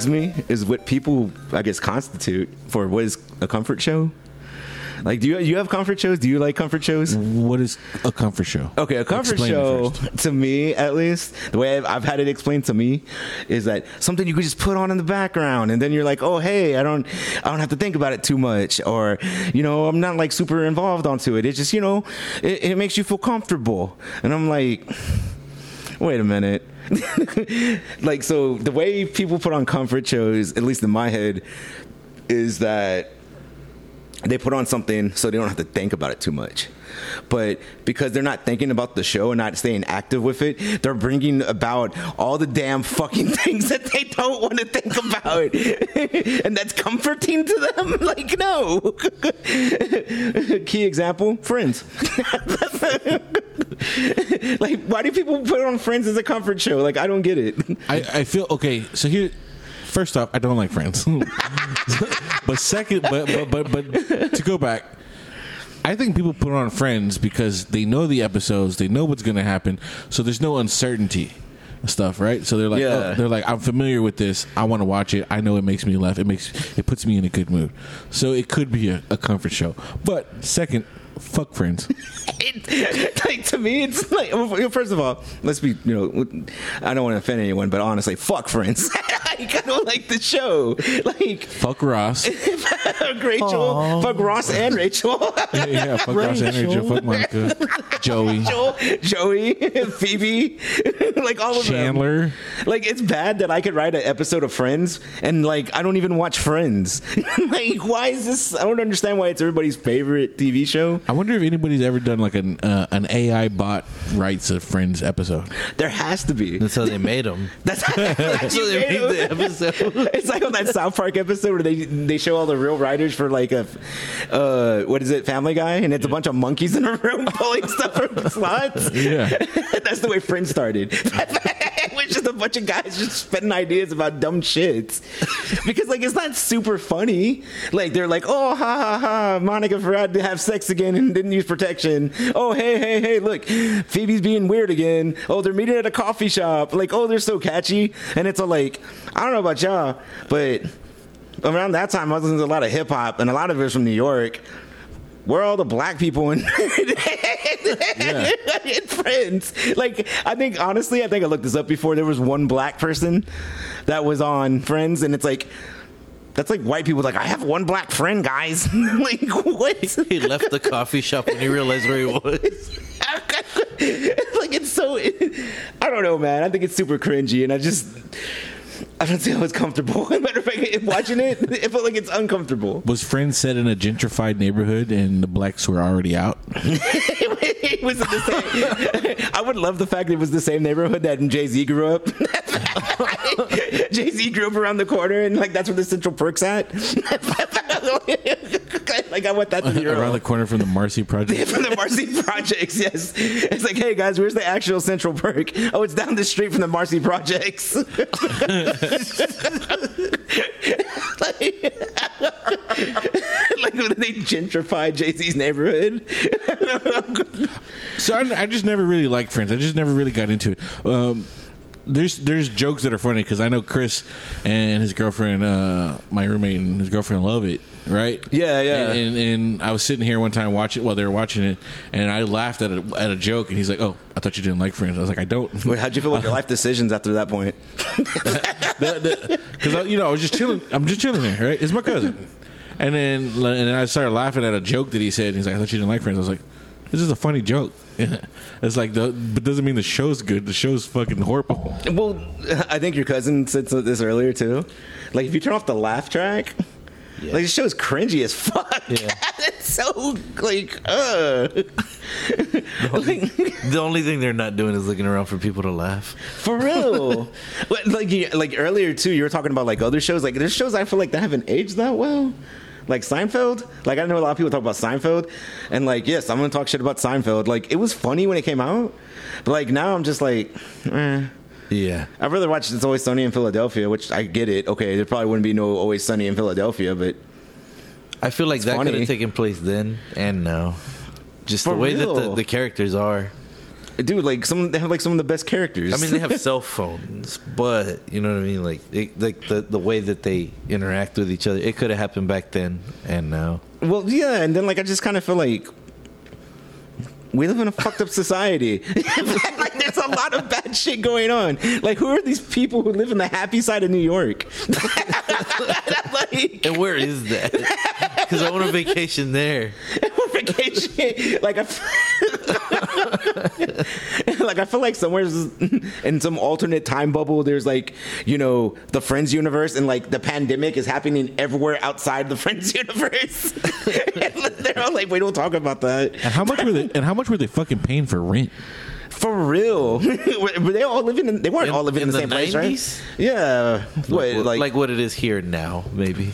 bugs me is what people, I guess, constitute for what is a comfort show. Like, do you you have comfort shows? Do you like comfort shows? What is a comfort show? Okay, a comfort Explain show to me, at least, the way I've, I've had it explained to me is that something you could just put on in the background, and then you're like, oh, hey, I don't, I don't have to think about it too much, or you know, I'm not like super involved onto it. It's just you know, it, it makes you feel comfortable, and I'm like, wait a minute. like so the way people put on comfort shows at least in my head is that they put on something so they don't have to think about it too much. But because they're not thinking about the show and not staying active with it, they're bringing about all the damn fucking things that they don't want to think about. and that's comforting to them. Like, no. Key example Friends. like, why do people put on Friends as a comfort show? Like, I don't get it. I, I feel okay. So here, first off, I don't like Friends. but second, but, but but but to go back, I think people put on Friends because they know the episodes, they know what's going to happen, so there's no uncertainty stuff, right? So they're like, oh, Yeah. oh, they're like, I'm familiar with this. I want to watch it. I know it makes me laugh. It makes it puts me in a good mood. So it could be a, a comfort show. But second, fuck Friends. it, like to me, it's like well, first of all, let's be you know, I don't want to offend anyone, but honestly, fuck Friends. like, I don't like the show. Like fuck Ross. fuck Rachel, fuck Ross and Rachel, yeah, fuck Ross and Rachel. Fuck Monica. Joey. Joel, Joey, Phoebe, like all of them. Chandler. Like it's bad that I could write an episode of Friends and like I don't even watch Friends. like why is this? I don't understand why it's everybody's favorite TV show. I wonder if anybody's ever done like an uh, an AI bot writes a Friends episode. There has to be. That's how they made them. That's, That's how they made the episode. It's like on that South Park episode where they they show all the real writers for like a uh, what is it, Family Guy, and it's a bunch of monkeys in a room pulling stuff from slots. Yeah. That's the way Friends started. it was just a bunch of guys just spitting ideas about dumb shits because like it's not super funny. Like they're like, oh ha ha ha, Monica forgot to have sex again and didn't use protection. Oh hey hey hey, look, Phoebe's being weird again. Oh they're meeting at a coffee shop. Like oh they're so catchy, and it's all like I don't know about y'all, but around that time I was listening to a lot of hip hop and a lot of it was from New York. Where are all the black people in, in Friends? Like, I think honestly, I think I looked this up before. There was one black person that was on Friends, and it's like that's like white people. Like, I have one black friend, guys. like, what? He left the coffee shop when he realized where he was. like, it's so. I don't know, man. I think it's super cringy, and I just. I don't see how it's comfortable. Matter of fact, watching it, it felt like it's uncomfortable. Was Friends set in a gentrified neighborhood and the blacks were already out? it was the same. I would love the fact that it was the same neighborhood that Jay Z grew up. Jay Z grew up around the corner, and like that's where the Central Perk's at. Like I want that to be real. Around the corner from the Marcy Project. from the Marcy Projects, yes. It's like, hey guys, where's the actual Central Perk? Oh, it's down the street from the Marcy Projects. like when they gentrified Jay Z's neighborhood. So I, I just never really liked Friends. I just never really got into it. Um, there's there's jokes that are funny because I know Chris and his girlfriend, uh, my roommate and his girlfriend love it, right? Yeah, yeah. And, and, and I was sitting here one time watching while they were watching it, and I laughed at a, at a joke, and he's like, "Oh, I thought you didn't like Friends." I was like, "I don't." Wait, how'd you feel about your life decisions after that point? Because you know I was just chilling. I'm just chilling here, right? It's my cousin, and then and then I started laughing at a joke that he said. And he's like, "I thought you didn't like Friends." I was like, "This is a funny joke." it's like, the, but doesn't mean the show's good. The show's fucking horrible. Well, I think your cousin said this earlier too. Like, if you turn off the laugh track, like the show's cringy as fuck. Yeah. it's so like, uh. like, The only thing they're not doing is looking around for people to laugh. for real. Like, like earlier too, you were talking about like other shows. Like, there's shows I feel like that haven't aged that well. Like Seinfeld, like I know a lot of people talk about Seinfeld, and like yes, I'm gonna talk shit about Seinfeld. Like it was funny when it came out, but like now I'm just like, eh. Yeah. I'd rather watch It's Always Sunny in Philadelphia, which I get it. Okay, there probably wouldn't be no Always Sunny in Philadelphia, but I feel like that could have taken place then and now. Just For the way that the, the characters are. dude, like some they have like some of the best characters. I mean, they have cell phones, but you know what I mean. Like, it, like the the way that they interact with each other, it could have happened back then and now. well, yeah, and then like I just kind of feel like we live in a fucked up society. like there's a lot of bad shit going on. Like who are these people who live in the happy side of New York? like And where is that? Because I want a vacation there. vacation. Like I, like I feel like somewhere in some alternate time bubble, there's like you know the Friends universe, and like the pandemic is happening everywhere outside the Friends universe. and they're all like, we don't talk about that And how much were they? And how much were they fucking paying for rent? For real. Were they all living in? They weren't In- all living in, in the the same place, right? Yeah. What, like, like, what it is here now, maybe.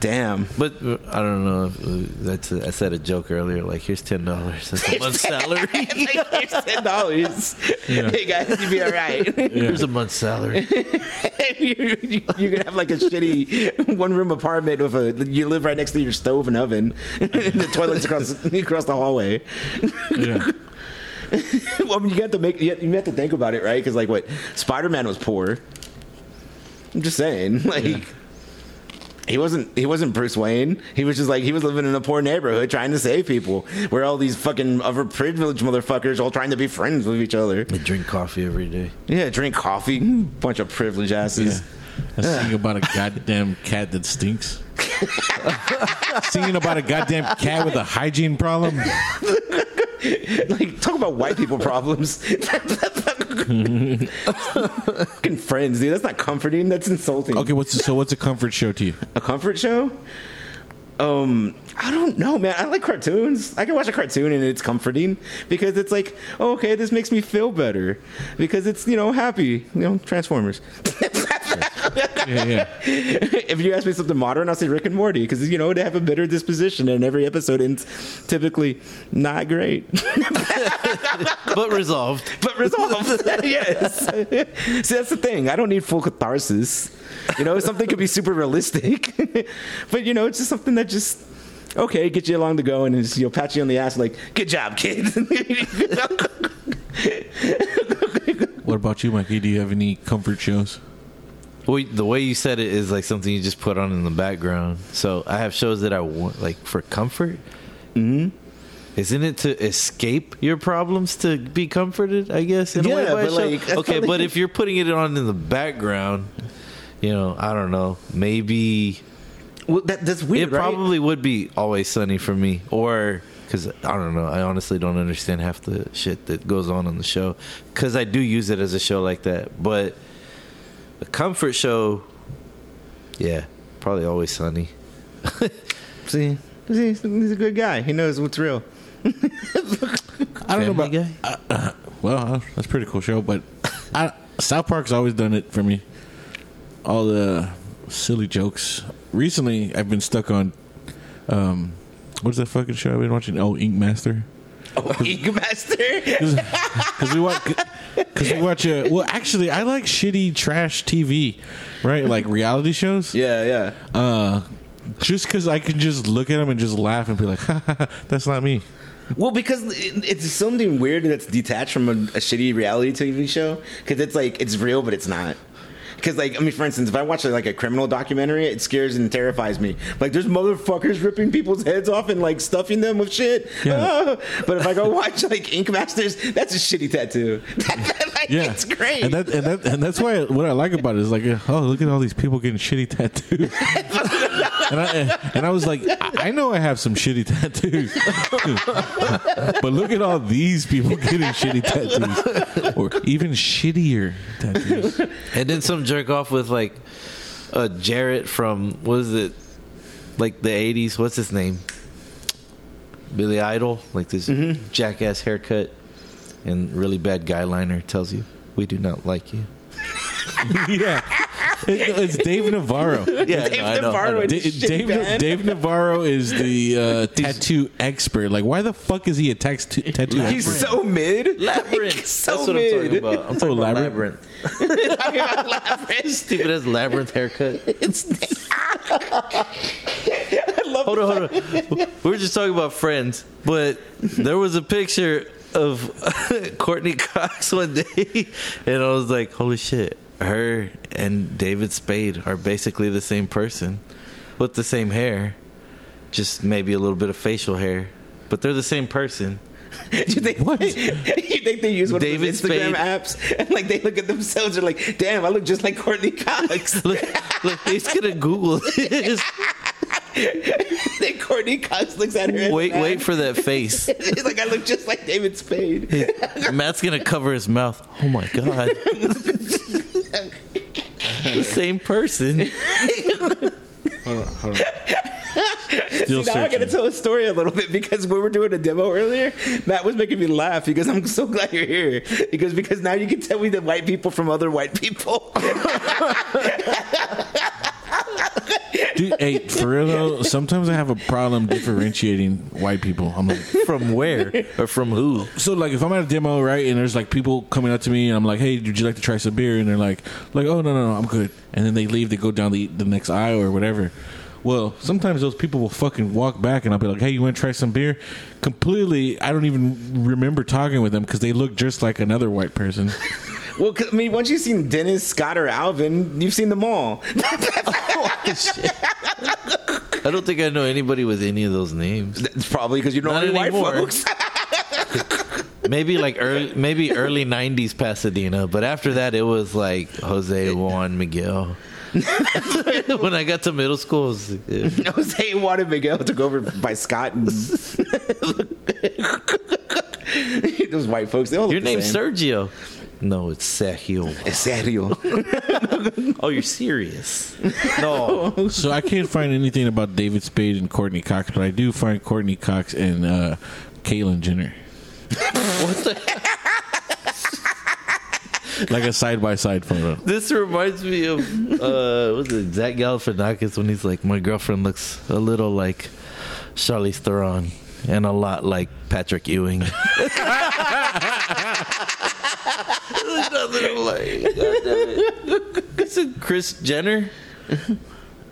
damn. But uh, I don't know. If, uh, that's a, I said a joke earlier. Like, here's ten dollars. That's a month's salary. like, here's ten dollars. Hey guys, you be all right. Here's a month's salary. you're, you're gonna have like a shitty one room apartment with a you live right next to your stove and oven and the toilets across across the hallway Yeah. well I mean, you have to make you have, you have to think about it right because like what spider-man was poor i'm just saying like He wasn't. He wasn't Bruce Wayne. He was just like he was living in a poor neighborhood trying to save people, where all these fucking overprivileged motherfuckers all trying to be friends with each other. I drink coffee every day. Yeah, drink coffee. Bunch of privileged asses. Singing about a goddamn cat that stinks. singing about a goddamn cat with a hygiene problem. Like, talk about white people problems. Fucking friends, dude. That's not comforting. That's insulting. Okay, what's so? What's a comfort show to you? A comfort show? Um, I don't know, man. I like cartoons. I can watch a cartoon and it's comforting because it's like, oh, okay, this makes me feel better because it's you know happy. You know, Transformers. Yeah, yeah. if you ask me something modern, I'll say Rick and Morty because you know they have a bitter disposition and every episode ends typically not great, But resolved. but resolved. yes. See, that's the thing. I don't need full catharsis. You know, something could be super realistic, but you know, it's just something that just. Okay, get you along the go and you know, pat you on the ass like, good job, kid. What about you, Mikey? Do you have any comfort shows? Well, the way you said it is like something you just put on in the background. So I have shows that I want like for comfort. Mm-hmm. Isn't it to escape your problems to be comforted? I guess in a way Yeah, by a but, like, okay, but if you're putting it on in the background, you know, I don't know, maybe well, that, that's weird, it right? probably would be always sunny for me, or because I don't know, I honestly don't understand half the shit that goes on on the show because I do use it as a show like that, but a comfort show, yeah, probably always sunny. See, see, he's a good guy. He knows what's real. I don't know about. Guy? Uh, uh, well, uh, that's a pretty cool show, but I, South Park's always done it for me. All the silly jokes. Recently, I've been stuck on. Um, what's that fucking show I've been watching? Oh, Ink Master. Ink Master. Because we watch. Because we watch. A, well, actually, I like shitty trash TV, right? Like reality shows. yeah, yeah. Uh, just because I can just look at them and just laugh and be like, "That's not me." Well, because it's something weird that's detached from a, a shitty reality TV show. Because it's like it's real, but it's not. Because like I mean, for instance, if I watch like a criminal documentary, it scares and terrifies me. Like there's motherfuckers ripping people's heads off and like stuffing them with shit. Yeah. Ah. But if I go watch like Ink Masters, that's a shitty tattoo. like, Yeah, it's great. and that and that and that's why what I like about it is like, oh, look at all these people getting shitty tattoos. and I and I was like, I I know I have some shitty tattoos, but look at all these people getting shitty tattoos, or even shittier tattoos. And then some jerk off with like uh, Jarrett from what is it, like the '80s? What's his name? Billy Idol, like this jackass haircut and really bad guy liner tells you we do not like you. yeah, It- it's Dave Navarro. Yeah, Dave no, I know, I Navarro know. and Da- Dave. Dave Navarro is the uh, tattoo expert. Like, why the fuck is he a text- tattoo expert? He's expert? so mid. Labyrinth. Like, so That's what mid. I'm talking about. I'm talking Oh, about Labyrinth? labyrinth. Talking about Labyrinth. Stupid as labyrinth haircut. It's- I love Hold on, hold on. We were just talking about friends, but there was a picture of Courteney Cox one day, and I was like, "Holy shit!" Her and David Spade are basically the same person, with the same hair, just maybe a little bit of facial hair, but they're the same person. you think What? you think they use one David of those Instagram Spade. apps and like they look at themselves and like, damn, I look just like Courteney Cox. Look, look, he's gonna Google this. then Courteney Cox looks at her. Wait, Matt. wait for that face. He's like, I look just like David Spade. Matt's gonna cover his mouth. Oh my god. The same person. Hold on, hold on. Still See, now I gotta tell a story a little bit because when we were doing a demo earlier, Matt was making me laugh because I'm so glad you're here. Because because now you can tell me the white people from other white people. Dude, hey, for real though, sometimes I have a problem differentiating white people. I'm like, From where? Or from who? so like if I'm at a demo, right, and there's like people coming up to me, and I'm like, hey, would you like to try some beer? And they're like, like, oh no, no, no, I'm good. And then they leave, they go down the the next aisle or whatever. Well, sometimes those people will fucking walk back, and I'll be like, hey, you want to try some beer? Completely, I don't even remember talking with them because they look just like another white person. Well, I mean, once you've seen Dennis, Scott, or Alvin, you've seen them all. I don't think I know anybody with any of those names. It's probably because you don't Not know white folks. Maybe like early, maybe early '90s Pasadena, but after that it was like Jose Juan Miguel. when I got to middle school, it was, uh, Jose Juan and Miguel took over by Scott and those white folks. They all your name's. Sergio. No, it's Sergio. Es serio. Oh, you're serious? No, so I can't find anything about David Spade and Courteney Cox, but I do find Courteney Cox and uh, Caitlyn Jenner. what the? like a side by side photo. This reminds me of uh, what's it? Zach Galifianakis when he's like, my girlfriend looks a little like Charlize Theron and a lot like Patrick Ewing. There's nothing like. God damn it. Is it Kris Jenner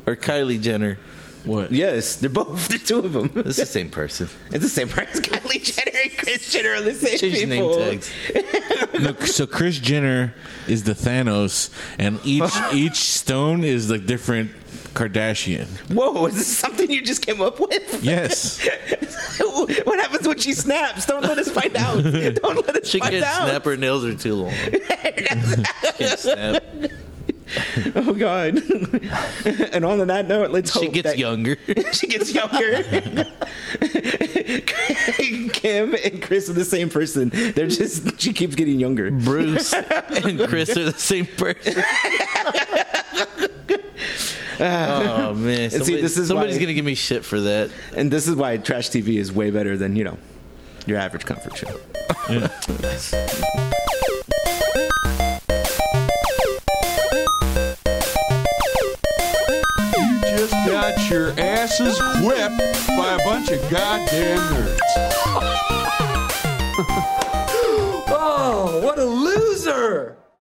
or Kylie Jenner? What? yes, they're both. They're two of them. It's the same person. It's the same person. Kylie Jenner and Kris Jenner are the same Change people. name tags. Look, so Kris Jenner is the Thanos, and each each stone is like different Kardashian. Whoa, is this something you just came up with? Yes. When she snaps? Don't let us find out. Don't let us She find can't out. snap. Her nails are too long. can't snap. Oh God! and on that note, let's hope. She hope gets that younger. she gets younger. Kim and Kris are the same person. They're just she keeps getting younger. Bruce and Kris are the same person. Oh man! see, this is somebody's why- gonna give me shit for that. And this is why trash TV is way better than you know your average comfort show. You just got your asses whipped by a bunch of goddamn nerds. Oh, what a loser!